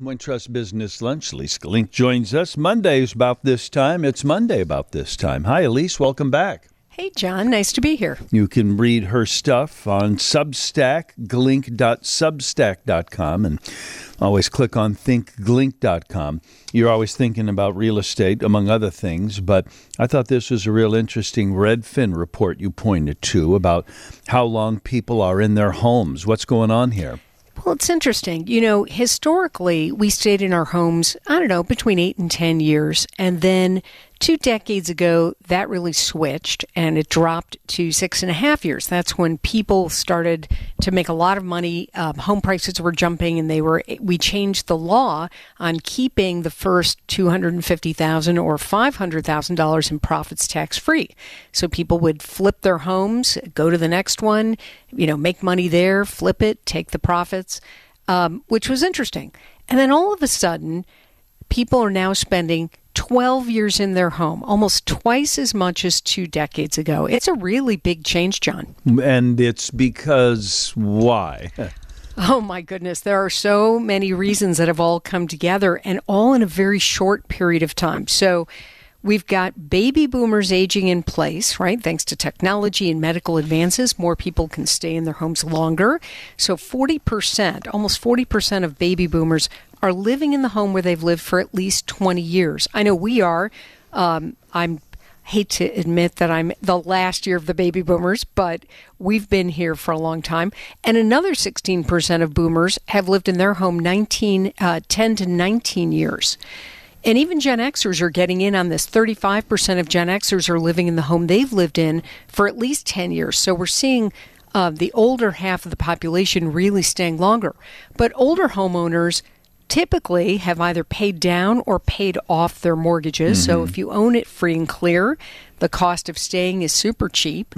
Wintrust Business Lunch. Ilyce Glink joins us Mondays about this time. It's Monday about this time. Hi, Ilyce. Welcome back. Hey, John. Nice to be here. You can read her stuff on Substack, glink.substack.com, and always click on thinkglink.com. You're always thinking about real estate, among other things, but I thought this was a real interesting Redfin report you pointed to about how long people are in their homes. What's going on here? Well, it's interesting. You know, historically, we stayed in our homes, I don't know, between eight and 10 years. And then two decades ago, that really switched and it dropped to six and a half years. That's when people started to make a lot of money. Um, home prices were jumping, and they were. We changed the law on keeping the first two hundred and fifty thousand or five hundred thousand dollars in profits tax free. So people would flip their homes, go to the next one, you know, make money there, flip it, take the profits, um, which was interesting. And then all of a sudden, people are now spending 12 years in their home, almost twice as much as two decades ago. It's a really big change, John. And it's because why? Oh my goodness, there are so many reasons that have all come together and all in a very short period of time. So, We've got baby boomers aging in place, right? Thanks to technology and medical advances, more people can stay in their homes longer. So 40%, almost 40% of baby boomers are living in the home where they've lived for at least 20 years. I know we are. Um, I'm hate to admit that I'm the last year of the baby boomers, but we've been here for a long time. And another 16% of boomers have lived in their home 19, uh, 10 to 19 years. And even Gen Xers are getting in on this. 35% of Gen Xers are living in the home they've lived in for at least 10 years. So we're seeing uh, the older half of the population really staying longer. But older homeowners typically have either paid down or paid off their mortgages. Mm-hmm. So if you own it free and clear, the cost of staying is super cheap.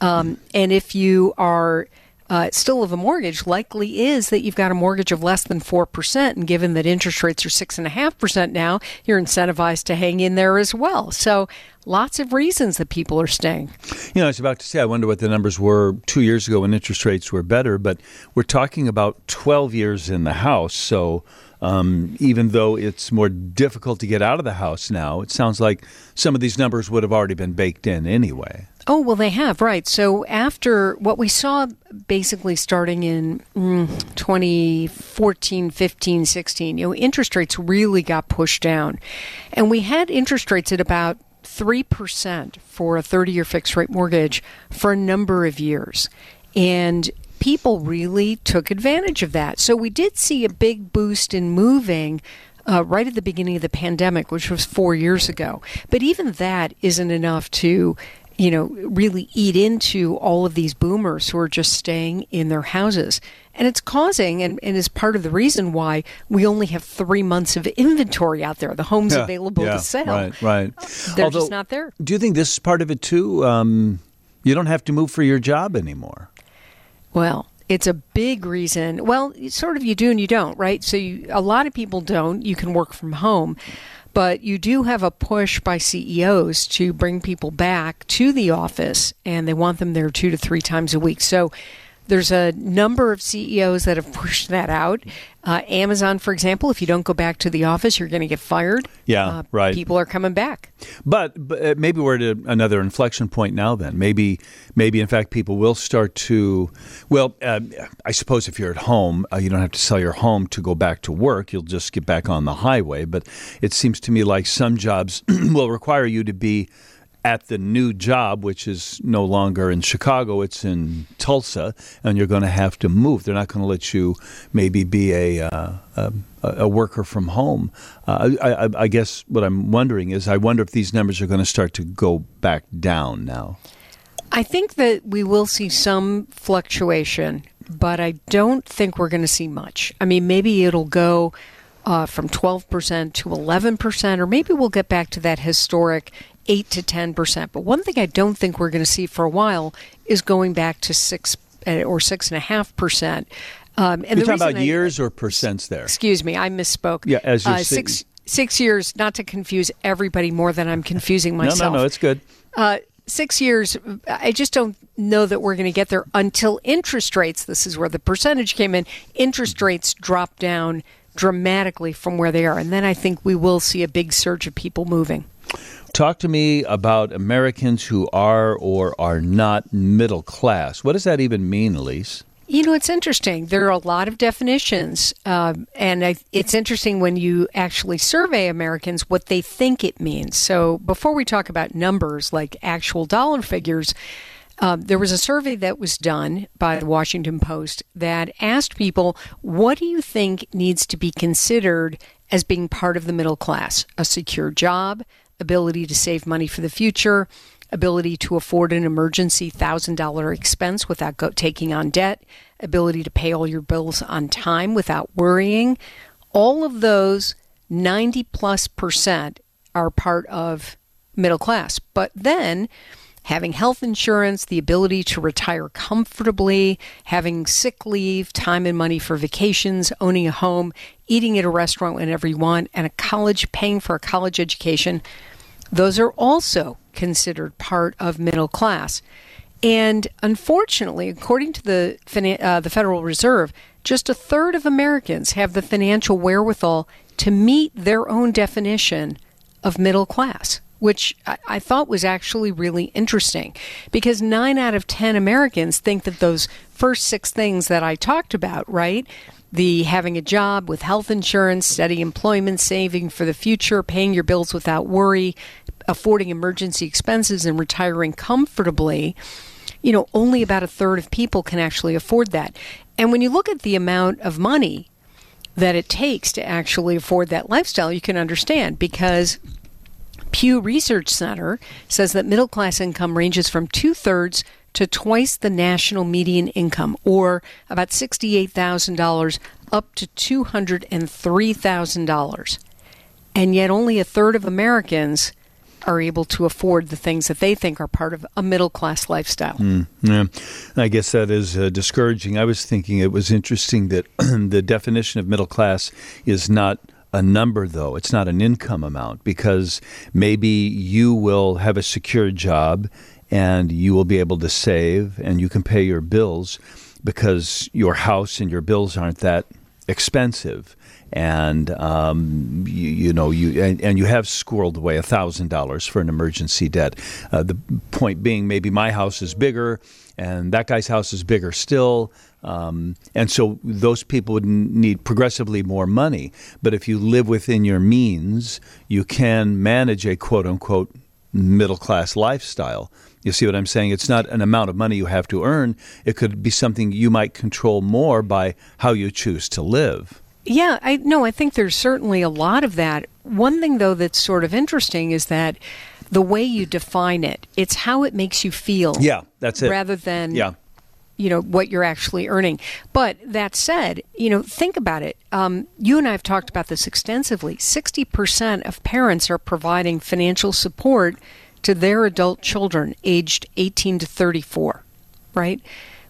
Um, and if you are uh, still of a mortgage, likely is that you've got a mortgage of less than 4%. And given that interest rates are 6.5% now, you're incentivized to hang in there as well. So lots of reasons that people are staying. You know, I was about to say, I wonder what the numbers were two years ago when interest rates were better, but we're talking about 12 years in the house. So um, even though it's more difficult to get out of the house now, it sounds like some of these numbers would have already been baked in anyway. Oh, well, they have, right. So, after what we saw basically starting in mm, 2014, 15, 16, you know, interest rates really got pushed down. And we had interest rates at about 3% for a 30 year fixed rate mortgage for a number of years. And people really took advantage of that. So we did see a big boost in moving. Uh, right at the beginning of the pandemic, which was four years ago. But even that isn't enough to, you know, really eat into all of these boomers who are just staying in their houses. And it's causing, and, and is part of the reason why we only have three months of inventory out there. The homes yeah, available yeah, to sell. Right, right. They're Although, just not there. Do you think this is part of it too? Um, you don't have to move for your job anymore. Well, it's a big reason. Well, sort of you do and you don't, right? So you, a lot of people don't. You can work from home. But you do have a push by CEOs to bring people back to the office, and they want them there two to three times a week. So there's a number of CEOs that have pushed that out. Uh, Amazon, for example, if you don't go back to the office, you're going to get fired. Yeah, uh, right. People are coming back. But, but uh, maybe we're at a, another inflection point now. Then maybe, maybe in fact, people will start to. Well, uh, I suppose if you're at home, uh, you don't have to sell your home to go back to work. You'll just get back on the highway. But it seems to me like some jobs will require you to be at the new job, which is no longer in Chicago, it's in Tulsa, and you're going to have to move. They're not going to let you maybe be a, uh, a, a, worker from home. Uh, I, I, guess what I'm wondering is I wonder if these numbers are going to start to go back down now. I think that we will see some fluctuation, but I don't think we're going to see much. I mean, maybe it'll go. Uh, from 12% to 11%, or maybe we'll get back to that historic 8 to 10%. But one thing I don't think we're going to see for a while is going back to 6 uh, or 6.5%. Um, and You're talking about I, years or percents there? Excuse me, I misspoke. Yeah, as you uh, six, six years, not to confuse everybody more than I'm confusing myself. no, no, no, it's good. Uh, six years, I just don't know that we're going to get there until interest rates, this is where the percentage came in, interest rates drop down dramatically from where they are. And then I think we will see a big surge of people moving. Talk to me about Americans who are or are not middle class. What does that even mean, Ilyce? You know, it's interesting. There are a lot of definitions, um, and I, it's interesting when you actually survey Americans what they think it means. So, before we talk about numbers like actual dollar figures, um, there was a survey that was done by the Washington Post that asked people, What do you think needs to be considered as being part of the middle class? A secure job, ability to save money for the future, ability to afford an emergency $1,000 expense without go- taking on debt, ability to pay all your bills on time without worrying. All of those 90 plus percent are part of middle class. But then having health insurance, the ability to retire comfortably, having sick leave, time and money for vacations, owning a home, eating at a restaurant whenever you want, and a college, paying for a college education, those are also considered part of middle class. And unfortunately, according to the uh, the Federal Reserve, just a third of Americans have the financial wherewithal to meet their own definition of middle class which I, thought was actually really interesting because nine out of 10 Americans think that those first six things that I talked about, right? The having a job with health insurance, steady employment, saving for the future, paying your bills without worry, affording emergency expenses, and retiring comfortably. You know, only about a third of people can actually afford that. And when you look at the amount of money that it takes to actually afford that lifestyle, you can understand because Pew Research Center says that middle class income ranges from two thirds to twice the national median income, or about $68,000 up to $203,000. And yet, only a third of Americans are able to afford the things that they think are part of a middle class lifestyle. Mm, yeah, I guess that is uh, discouraging. I was thinking it was interesting that the definition of middle class is not a number, though. It's not an income amount because maybe you will have a secure job and you will be able to save and you can pay your bills because your house and your bills aren't that expensive and um, you, you, know you and, and, you have squirreled away a thousand dollars for an emergency debt. Uh, the point being, maybe my house is bigger, and that guy's house is bigger still, um, and so those people would need progressively more money. But if you live within your means, you can manage a quote unquote middle class lifestyle. You see what I'm saying? It's not an amount of money you have to earn. It could be something you might control more by how you choose to live. Yeah, I no, I think there's certainly a lot of that. One thing though that's sort of interesting is that the way you define it, it's how it makes you feel. Yeah, that's it. Rather than yeah you know what you're actually earning. But that said, you know, think about it. Um, you and I have talked about this extensively. Sixty percent of parents are providing financial support to their adult children aged 18 to 34, right?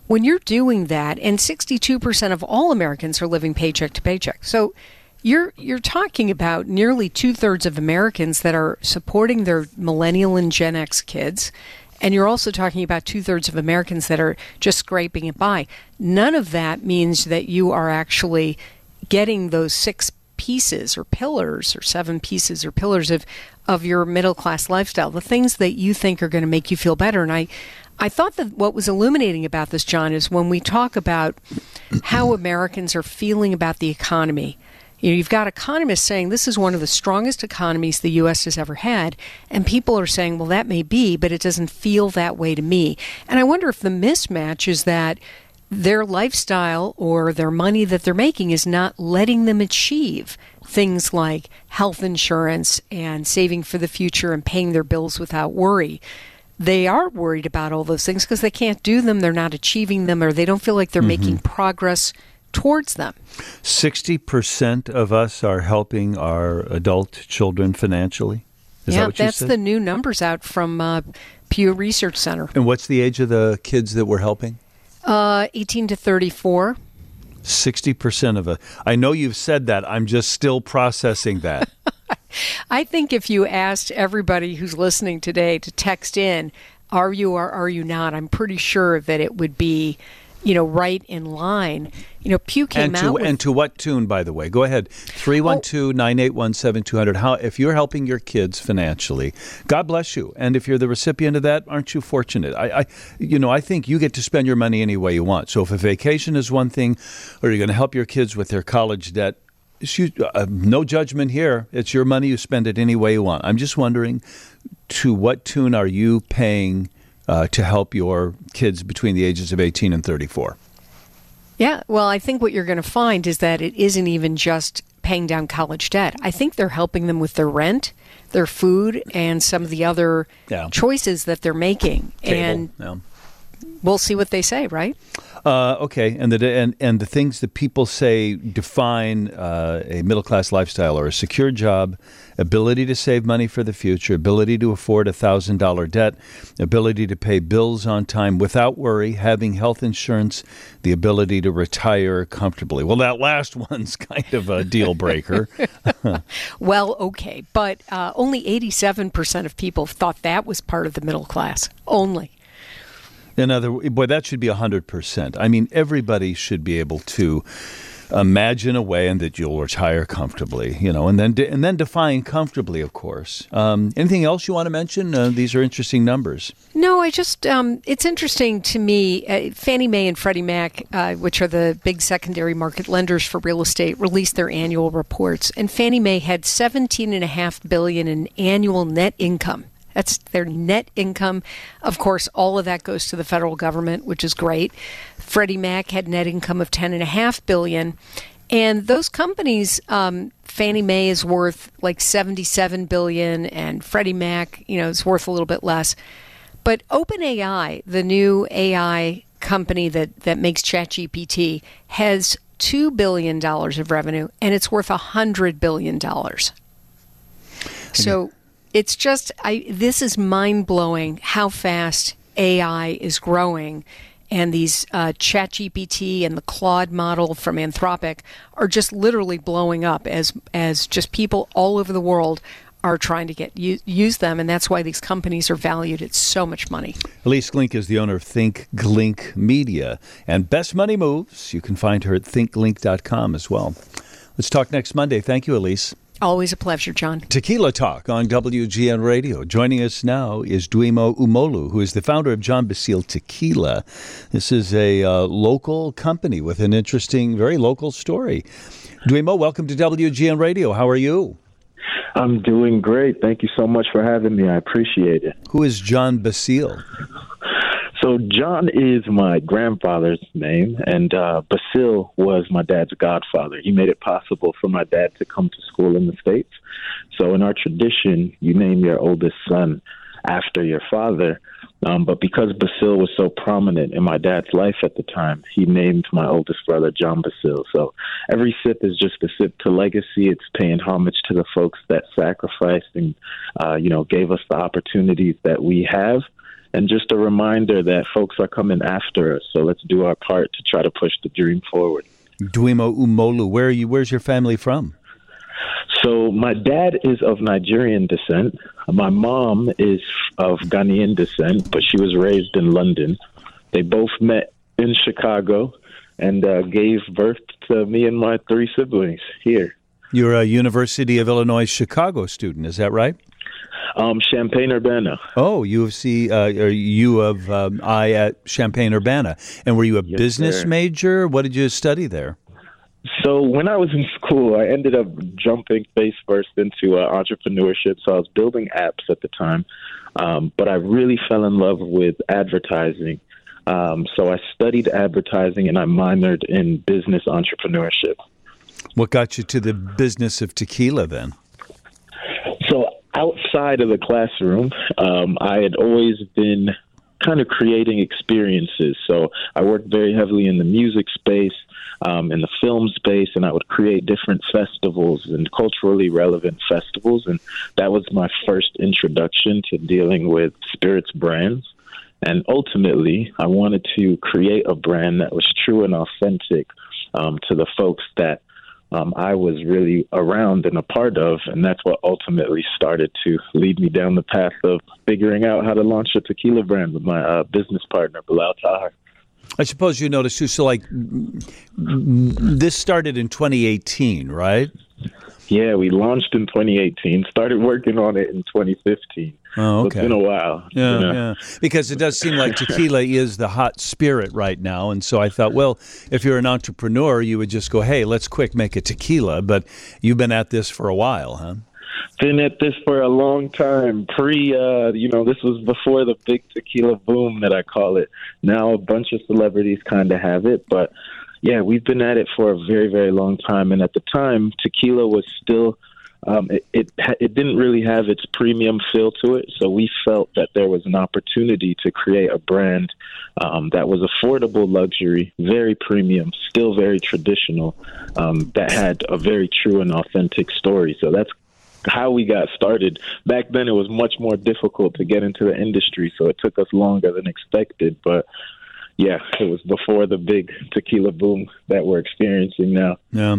When you're doing that, and 62% of all Americans are living paycheck to paycheck. So you're you're talking about nearly two thirds of Americans that are supporting their millennial and Gen X kids and you're also talking about two thirds of Americans that are just scraping it by. None of that means that you are actually getting those six pieces or pillars or seven pieces or pillars of, of your middle class lifestyle, the things that you think are going to make you feel better. And I, I thought that what was illuminating about this, John, is when we talk about how Americans are feeling about the economy you know, you've got economists saying this is one of the strongest economies the U.S. has ever had, and people are saying, well, that may be, but it doesn't feel that way to me. And I wonder if the mismatch is that their lifestyle or their money that they're making is not letting them achieve things like health insurance and saving for the future and paying their bills without worry. They are worried about all those things because they can't do them, they're not achieving them, or they don't feel like they're mm-hmm. making progress towards them. 60% of us are helping our adult children financially. Is yeah, that that's the new numbers out from uh, Pew Research Center. And what's the age of the kids that we're helping? Uh, 18 to 34. 60% of it. I know you've said that. I'm just still processing that. I think if you asked everybody who's listening today to text in, are you or are you not, I'm pretty sure that it would be you know, right in line. You know, Pew came and to, out with, and to what tune, by the way? Go ahead. 312-981-7200. How if you're helping your kids financially, God bless you. And if you're the recipient of that, aren't you fortunate? I, I you know, I think you get to spend your money any way you want. So if a vacation is one thing, or you're going to help your kids with their college debt, uh, no judgment here. It's your money. You spend it any way you want. I'm just wondering, to what tune are you paying uh, to help your kids between the ages of 18 and 34? Yeah, well, I think what you're going to find is that it isn't even just paying down college debt. I think they're helping them with their rent, their food, and some of the other yeah. choices that they're making. Cable. And yeah. We'll see what they say, right? Uh, okay, and the and and the things that people say define uh, a middle class lifestyle or a secure job, ability to save money for the future, ability to afford a thousand dollar debt, ability to pay bills on time without worry, having health insurance, the ability to retire comfortably. Well, that last one's kind of a deal breaker. well, okay, but uh, only eighty seven percent of people thought that was part of the middle class. Only. In other boy, that should be 100%. I mean, everybody should be able to imagine a way and that you'll retire comfortably, you know, and then de- and then define comfortably, of course. Um, anything else you want to mention? Uh, these are interesting numbers. No, I just um, it's interesting to me. Uh, Fannie Mae and Freddie Mac, uh, which are the big secondary market lenders for real estate, released their annual reports, and Fannie Mae had seventeen and a half billion in annual net income. That's their net income. Of course, all of that goes to the federal government, which is great. Freddie Mac had net income of ten and a half billion, and those companies, um, Fannie Mae is worth like seventy-seven billion, and Freddie Mac, you know, is worth a little bit less. But OpenAI, the new AI company that that makes ChatGPT, has two billion dollars of revenue, and it's worth a hundred billion dollars. So it's just I this is mind blowing how fast AI is growing. And these uh, ChatGPT and the Claude model from Anthropic are just literally blowing up as as just people all over the world are trying to get use, them, and that's why these companies are valued at so much money. Ilyce Glink is the owner of Think Glink Media and Best Money Moves. You can find her at thinkglink.com as well. Let's talk next Monday. Thank you, Ilyce. Always a pleasure, John. Tequila Talk on WGN Radio. Joining us now is Uudimoh Umolu, who is the founder of Jon Basil Tequila. This is a uh, local company with an interesting, very local story. Uudimoh, welcome to WGN Radio. How are you? I'm doing great. Thank you so much for having me. I appreciate it. Who is John Basile? So John is my grandfather's name, and uh, Basil was my dad's godfather. He made it possible for my dad to come to school in the states. So in our tradition, you name your oldest son after your father. Um, but because Basil was so prominent in my dad's life at the time, he named my oldest brother John Basil. So every sip is just a sip to legacy. It's paying homage to the folks that sacrificed and, uh, you know, gave us the opportunities that we have and just a reminder that folks are coming after us. So let's do our part to try to push the dream forward. Uudimoh Umolu, where are you? Where's your family from? So my dad is of Nigerian descent. My mom is of Ghanaian descent, but she was raised in London. They both met in Chicago and uh, gave birth to me and my three siblings here. You're a University of Illinois Chicago student, is that right? Um, Champaign Urbana. Oh, U of C, uh, or U of um, I at Champaign Urbana. And were you a yes, business sir. major? What did you study there? So when I was in school, I ended up jumping face first into uh, entrepreneurship. So I was building apps at the time, um, but I really fell in love with advertising. Um, so I studied advertising and I minored in business entrepreneurship. What got you to the business of tequila then? Outside of the classroom, um, I had always been kind of creating experiences. So I worked very heavily in the music space, um, in the film space, and I would create different festivals and culturally relevant festivals. And that was my first introduction to dealing with spirits brands. And ultimately, I wanted to create a brand that was true and authentic um, to the folks that um, I was really around and a part of, and that's what ultimately started to lead me down the path of figuring out how to launch a tequila brand with my uh, business partner, Bilal Tahar. I suppose you noticed too. So, like, this started in 2018, right? Yeah, we launched in 2018. Started working on it in 2015. Oh, okay. it's been a while. Yeah, you know? yeah. Because it does seem like tequila is the hot spirit right now, and so I thought, well, if you're an entrepreneur, you would just go, "Hey, let's quick make a tequila." But you've been at this for a while, huh? Been at this for a long time. Pre, uh, you know, this was before the big tequila boom that I call it. Now a bunch of celebrities kind of have it, but yeah, we've been at it for a very, very long time. And at the time, tequila was still um, it, it it didn't really have its premium feel to it. So we felt that there was an opportunity to create a brand um, that was affordable luxury, very premium, still very traditional, um, that had a very true and authentic story. So that's how we got started. Back then, it was much more difficult to get into the industry, so it took us longer than expected. But yeah, it was before the big tequila boom that we're experiencing now. Yeah.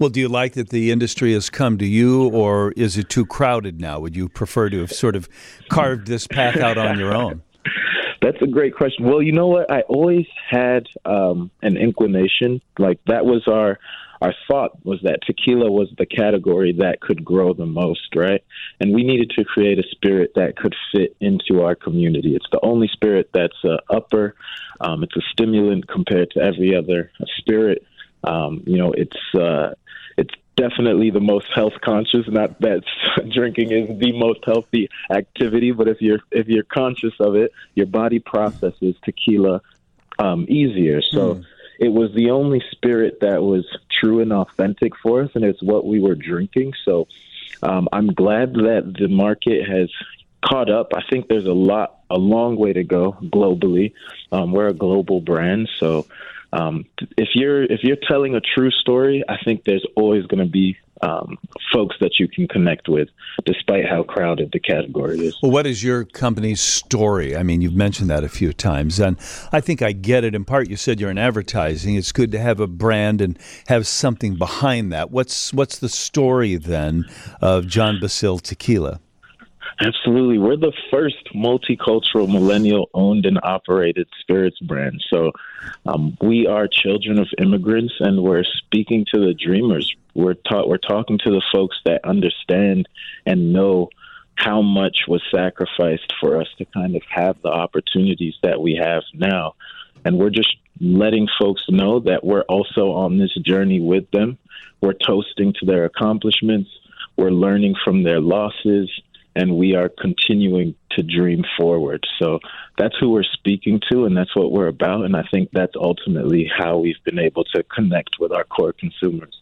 Well, do you like that the industry has come to you, or is it too crowded now? Would you prefer to have sort of carved this path out on your own? That's a great question. Well, you know what? I always had um, an inclination. Like that was our our thought was that tequila was the category that could grow the most, right? And we needed to create a spirit that could fit into our community. It's the only spirit that's upper. Um, it's a stimulant compared to every other spirit. Um, you know, it's uh, it's definitely the most health conscious. Not that drinking is the most healthy activity, but if you're if you're conscious of it, your body processes tequila um, easier. So. Mm it was the only spirit that was true and authentic for us, and it's what we were drinking. So um, I'm glad that the market has caught up. I think there's a lot, a long way to go globally. Um, we're a global brand, so um, if you're if you're telling a true story, I think there's always going to be um, folks that you can connect with, despite how crowded the category is. Well, what is your company's story? I mean, you've mentioned that a few times, and I think I get it in part. You said you're in advertising. It's good to have a brand and have something behind that. What's what's the story then of Jon Basil Tequila? Absolutely. We're the first multicultural millennial owned and operated spirits brand. So um, we are children of immigrants and we're speaking to the dreamers. We're, ta- we're talking to the folks that understand and know how much was sacrificed for us to kind of have the opportunities that we have now. And we're just letting folks know that we're also on this journey with them. We're toasting to their accomplishments. We're learning from their losses and we are continuing to dream forward. So that's who we're speaking to, and that's what we're about. And I think that's ultimately how we've been able to connect with our core consumers.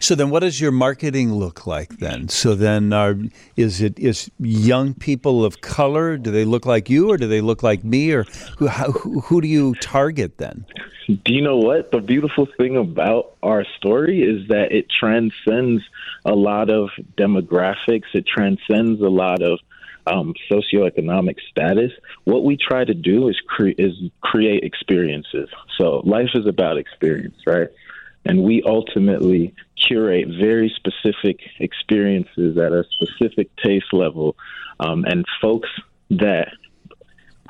So then, what does your marketing look like then? So then, are, is it is young people of color? Do they look like you, or do they look like me, or who, how, who do you target then? Do you know what the beautiful thing about our story is that it transcends a lot of demographics. It transcends a lot of um, socioeconomic status. What we try to do is cre- is create experiences. So life is about experience, right? And we ultimately curate very specific experiences at a specific taste level. Um, and folks that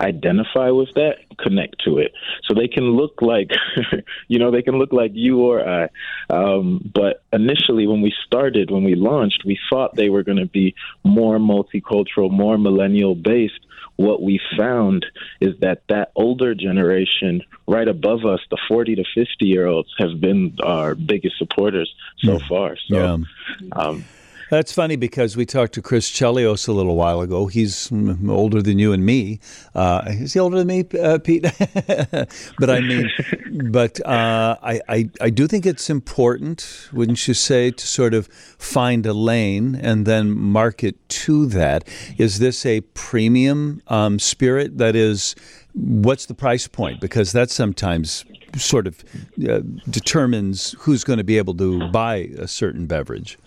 identify with that connect to it so they can look like you know they can look like you or i um, but initially when we started when we launched we thought they were going to be more multicultural more millennial based what we found is that that older generation right above us, the 40 to 50 year olds, have been our biggest supporters so mm. far. So, yeah. um, that's funny because we talked to Chris Chelios a little while ago. He's older than you and me. Uh, is he older than me, uh, Pete? but I mean, but uh, I, I, I do think it's important, wouldn't you say, to sort of find a lane and then market to that. Is this a premium um, spirit that is? What's the price point? Because that sometimes sort of uh, determines who's going to be able to buy a certain beverage.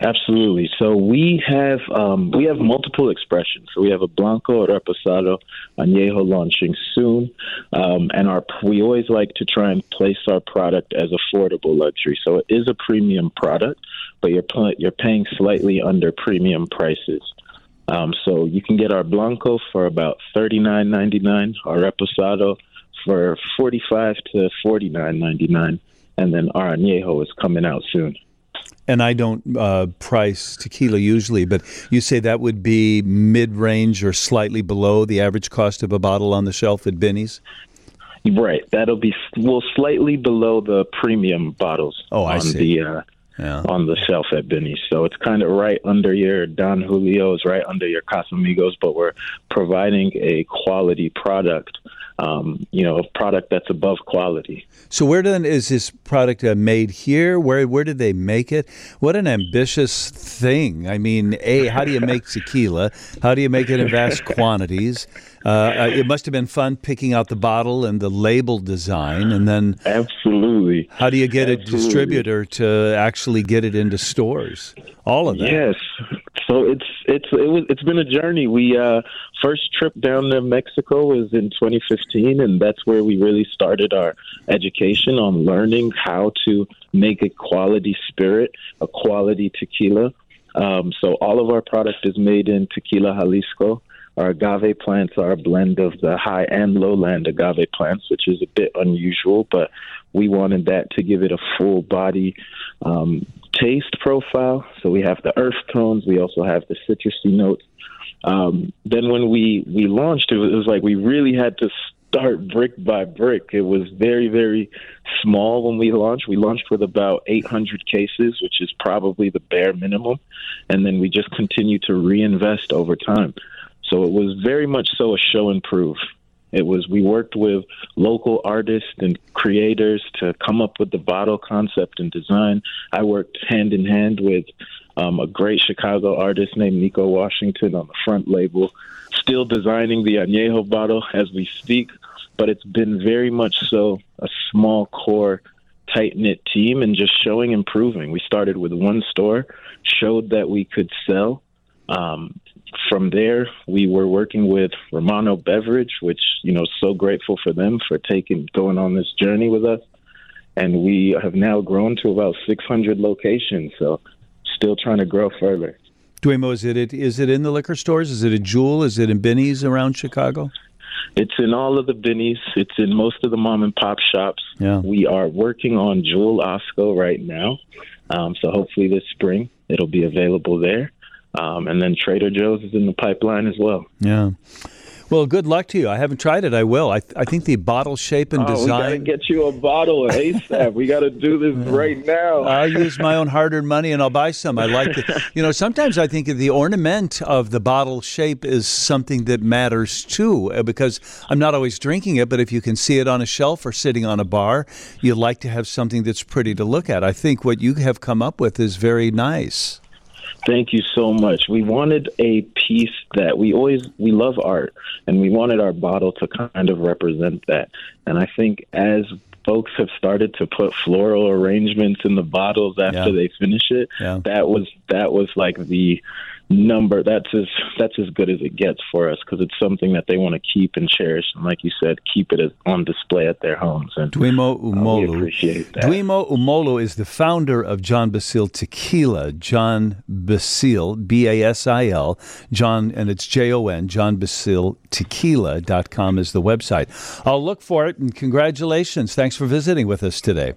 Absolutely. So we have um, we have multiple expressions. So we have a blanco, reposado, añejo launching soon, um, and our we always like to try and place our product as affordable luxury. So it is a premium product, but you're you're paying slightly under premium prices. Um, so you can get our blanco for about thirty nine ninety nine, our reposado for forty five to forty nine ninety nine, and then our añejo is coming out soon. And I don't uh, price tequila usually, but you say that would be mid range or slightly below the average cost of a bottle on the shelf at Binny's. Right, that'll be well slightly below the premium bottles oh, I on see. the uh, yeah. on the shelf at Binny's. So it's kind of right under your Don Julio's, right under your Casamigos, but we're providing a quality product um, you know, a product that's above quality. So where then is this product uh, made here? Where where did they make it? What an ambitious thing! I mean, a how do you make tequila? How do you make it in vast quantities? Uh, uh, it must have been fun picking out the bottle and the label design, and then absolutely. How do you get absolutely. a distributor to actually get it into stores? All of that. Yes. So it's it's it was it's been a journey. We uh, first trip down to Mexico was in 2015, and that's where we really started our education on learning how to make a quality spirit, a quality tequila. Um, so all of our product is made in Tequila Jalisco. Our agave plants are a blend of the high and lowland agave plants, which is a bit unusual, but we wanted that to give it a full body um, taste profile. So we have the earth tones, we also have the citrusy notes. Um, then when we we launched, it was, it was like we really had to start brick by brick. It was very very small when we launched. We launched with about 800 cases, which is probably the bare minimum, and then we just continued to reinvest over time. So it was very much so a show and prove. It was we worked with local artists and creators to come up with the bottle concept and design. I worked hand in hand with um, a great Chicago artist named Nico Washington on the front label, still designing the añejo bottle as we speak. But it's been very much so a small core, tight knit team, and just showing improving. We started with one store, showed that we could sell. Um, from there, we were working with Romano Beverage, which you know, so grateful for them for taking going on this journey with us, and we have now grown to about 600 locations. So, still trying to grow further. Uudimoh, is it is it in the liquor stores? Is it a Jewel? Is it in Binny's around Chicago? It's in all of the Binny's. It's in most of the mom and pop shops. Yeah. We are working on Jewel Osco right now, um, so hopefully this spring it'll be available there. Um, and then Trader Joe's is in the pipeline as well. Yeah. Well, good luck to you. I haven't tried it. I will. I, I think the bottle shape and oh, design. We got to get you a bottle of ASAP. we got to do this right now. I'll use my own hard earned money and I'll buy some. I like it. You know, sometimes I think the ornament of the bottle shape is something that matters too, uh, because I'm not always drinking it, but if you can see it on a shelf or sitting on a bar, you like to have something that's pretty to look at. I think what you have come up with is very nice. Thank you so much. We wanted a piece that we always we love art and we wanted our bottle to kind of represent that. And I think as folks have started to put floral arrangements in the bottles after yeah. they finish it, yeah. that was that was like the number that's as that's as good as it gets for us because it's something that they want to keep and cherish and like you said keep it as, on display at their homes and Uudimoh Umolu. uh, appreciate that. Uudimoh Umolu is the founder of Jon Basil Tequila. John Basil B A S I L John and it's J O N Jon Basil Tequila.com is the website. I'll look for it and congratulations. Thanks for visiting with us today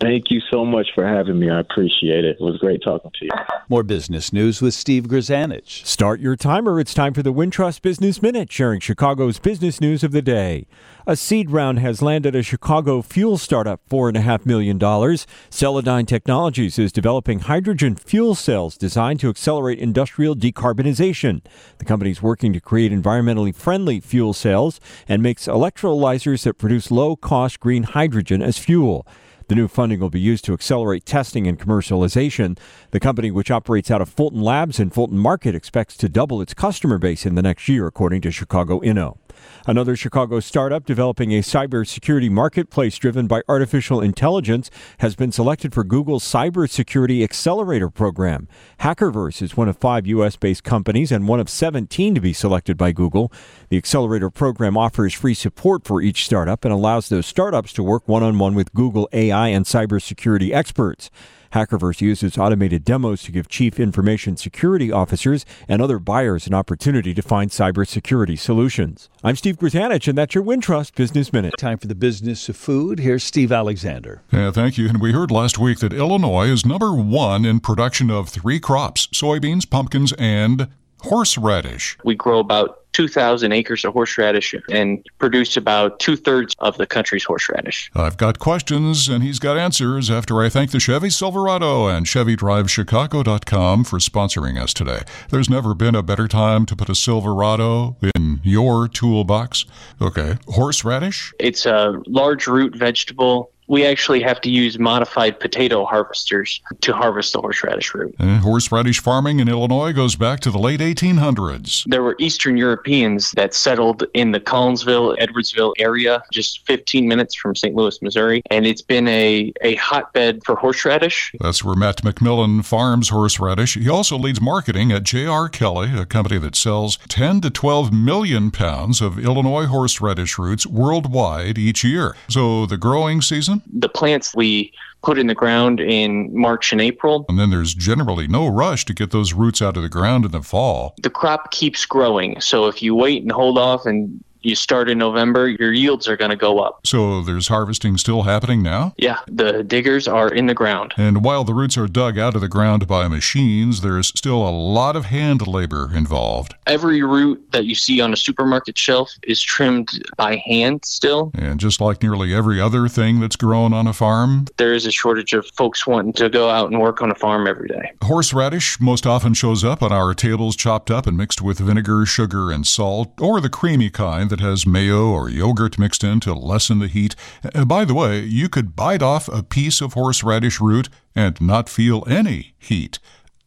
Thank you so much for having me. I appreciate it. It was great talking to you. More business news with Steve Grzanich. Start your timer. It's time for the Wintrust Business Minute, sharing Chicago's business news of the day. A seed round has landed a Chicago fuel startup $4.5 million. Celadyne Technologies is developing hydrogen fuel cells designed to accelerate industrial decarbonization. The company is working to create environmentally friendly fuel cells and makes electrolyzers that produce low cost green hydrogen as fuel. The new funding will be used to accelerate testing and commercialization. The company, which operates out of Fulton Labs in Fulton Market, expects to double its customer base in the next year, according to Chicago Inno. Another Chicago startup developing a cybersecurity marketplace driven by artificial intelligence has been selected for Google's Cybersecurity Accelerator program. Hackerverse is one of five U.S. based companies and one of 17 to be selected by Google. The Accelerator program offers free support for each startup and allows those startups to work one on one with Google AI and cybersecurity experts. Hackerverse uses automated demos to give chief information security officers and other buyers an opportunity to find cybersecurity solutions. I'm Steve Grzanich, and that's your Wintrust Business Minute. Time for the business of food. Here's Steve Alexander. Yeah, thank you. And we heard last week that Illinois is number one in production of three crops soybeans, pumpkins, and horseradish. We grow about 2,000 acres of horseradish and produce about two thirds of the country's horseradish. I've got questions and he's got answers after I thank the Chevy Silverado and ChevyDriveChicago.com for sponsoring us today. There's never been a better time to put a Silverado in your toolbox. Okay, horseradish? It's a large root vegetable we actually have to use modified potato harvesters to harvest the horseradish root. And horseradish farming in Illinois goes back to the late 1800s. There were Eastern Europeans that settled in the Collinsville, Edwardsville area, just 15 minutes from St. Louis, Missouri, and it's been a, a hotbed for horseradish. That's where Matt McMillan farms horseradish. He also leads marketing at J.R. Kelly, a company that sells 10 to 12 million pounds of Illinois horseradish roots worldwide each year. So the growing season the plants we put in the ground in March and April. And then there's generally no rush to get those roots out of the ground in the fall. The crop keeps growing. So if you wait and hold off and you start in November, your yields are going to go up. So there's harvesting still happening now? Yeah, the diggers are in the ground. And while the roots are dug out of the ground by machines, there's still a lot of hand labor involved. Every root that you see on a supermarket shelf is trimmed by hand still. And just like nearly every other thing that's grown on a farm, there is a shortage of folks wanting to go out and work on a farm every day. Horseradish most often shows up on our tables chopped up and mixed with vinegar, sugar, and salt, or the creamy kind that has mayo or yogurt mixed in to lessen the heat. Uh, by the way, you could bite off a piece of horseradish root and not feel any heat.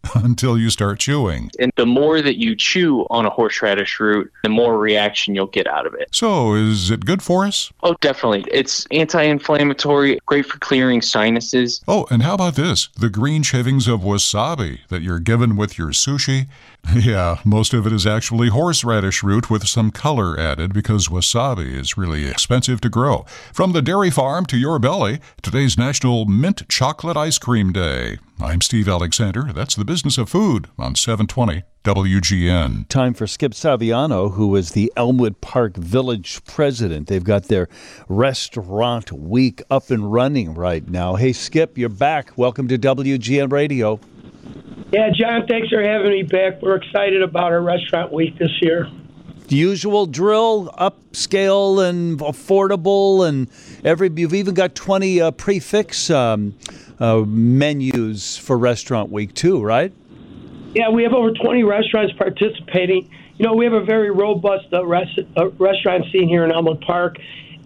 until you start chewing. And the more that you chew on a horseradish root, the more reaction you'll get out of it. So, is it good for us? Oh, definitely. It's anti inflammatory, great for clearing sinuses. Oh, and how about this? The green shavings of wasabi that you're given with your sushi. Yeah, most of it is actually horseradish root with some color added because wasabi is really expensive to grow. From the dairy farm to your belly, today's National Mint Chocolate Ice Cream Day. I'm Steve Alexander. That's the business of food on 720 WGN. Time for Skip Saviano, who is the Elmwood Park Village president. They've got their restaurant week up and running right now. Hey, Skip, you're back. Welcome to WGN Radio. Yeah, John, thanks for having me back. We're excited about our restaurant week this year. Usual drill, upscale and affordable, and every you've even got twenty uh, prix fixe um, uh, menus for Restaurant Week too, right? Yeah, we have over 20 restaurants participating. You know, we have a very robust uh, uh, restaurant scene here in Elmwood Park.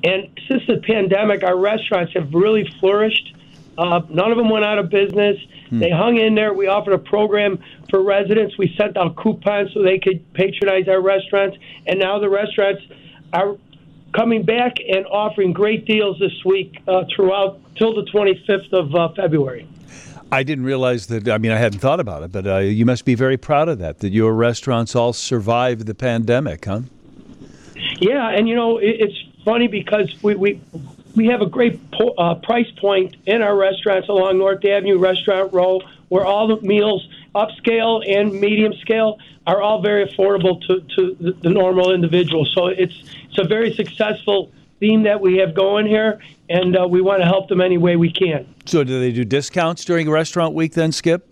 And since the pandemic, our restaurants have really flourished. Uh, none of them went out of business. Hmm. They hung in there. We offered a program for residents. We sent out coupons so they could patronize our restaurants. And now the restaurants are coming back and offering great deals this week uh, throughout till the 25th of uh, February. I didn't realize that. I mean, I hadn't thought about it, but uh, you must be very proud of that. That your restaurants all survived the pandemic, huh? Yeah, and you know, it, it's funny because we we we have a great po- uh, price point in our restaurants along North Avenue Restaurant Row, where all the meals, upscale and medium scale, are all very affordable to to the, the normal individual. So it's it's a very successful theme that we have going here, and uh, we want to help them any way we can. So, do they do discounts during Restaurant Week then, Skip?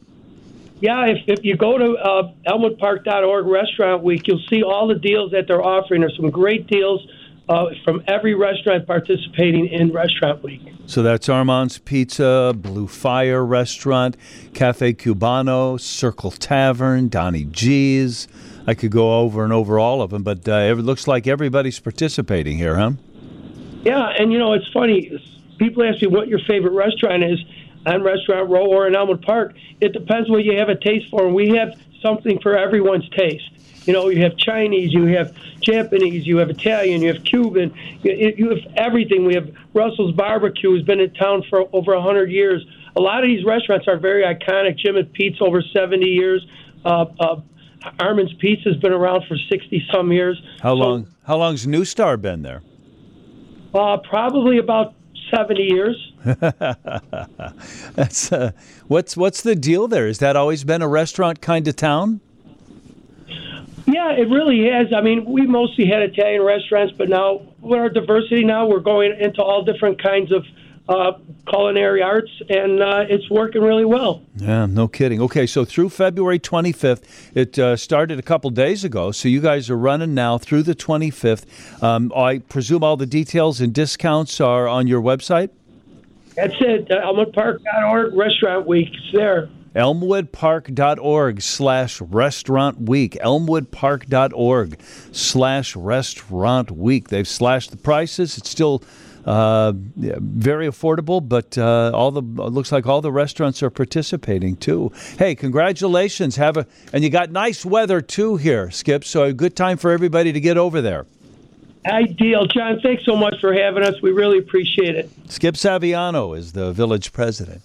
Yeah, if, if you go to uh, ElmwoodPark.org Restaurant Week, you'll see all the deals that they're offering. There's some great deals uh, from every restaurant participating in Restaurant Week. So that's Armand's Pizza, Blue Fire Restaurant, Cafe Cubano, Circle Tavern, Donnie G's. I could go over and over all of them, but uh, it looks like everybody's participating here, huh? Yeah, and you know it's funny. People ask me what your favorite restaurant is on Restaurant Row or in Elmwood Park. It depends what you have a taste for, and we have something for everyone's taste. You know, you have Chinese, you have Japanese, you have Italian, you have Cuban, you, you have everything. We have Russell's Barbecue, who's been in town for over a hundred years. A lot of these restaurants are very iconic. Jim and Pete's over 70 years. Uh, uh, Armand's Pizza's been around for 60 some years. How so, long? How long's New Star been there? Uh, probably about 70 years. That's uh, what's what's the deal there? Has that always been a restaurant kind of town? Yeah, it really has. I mean, we mostly had Italian restaurants, but now with our diversity, now we're going into all different kinds of uh, culinary arts, and uh, it's working really well. Yeah, no kidding. Okay, so through February 25th, it uh, started a couple days ago. So you guys are running now through the 25th. Um, I presume all the details and discounts are on your website. That's it. Uh, ElmwoodPark.org Restaurant Week. It's there. elmwoodpark.org slash restaurant week. Elmwoodpark.org slash restaurant week. They've slashed the prices. It's still uh, very affordable but uh, all the looks like all the restaurants are participating too. Hey congratulations. Have a and you got nice weather too here skip so a good time for everybody to get over there. Ideal. John, thanks so much for having us. We really appreciate it. skip saviano is the village president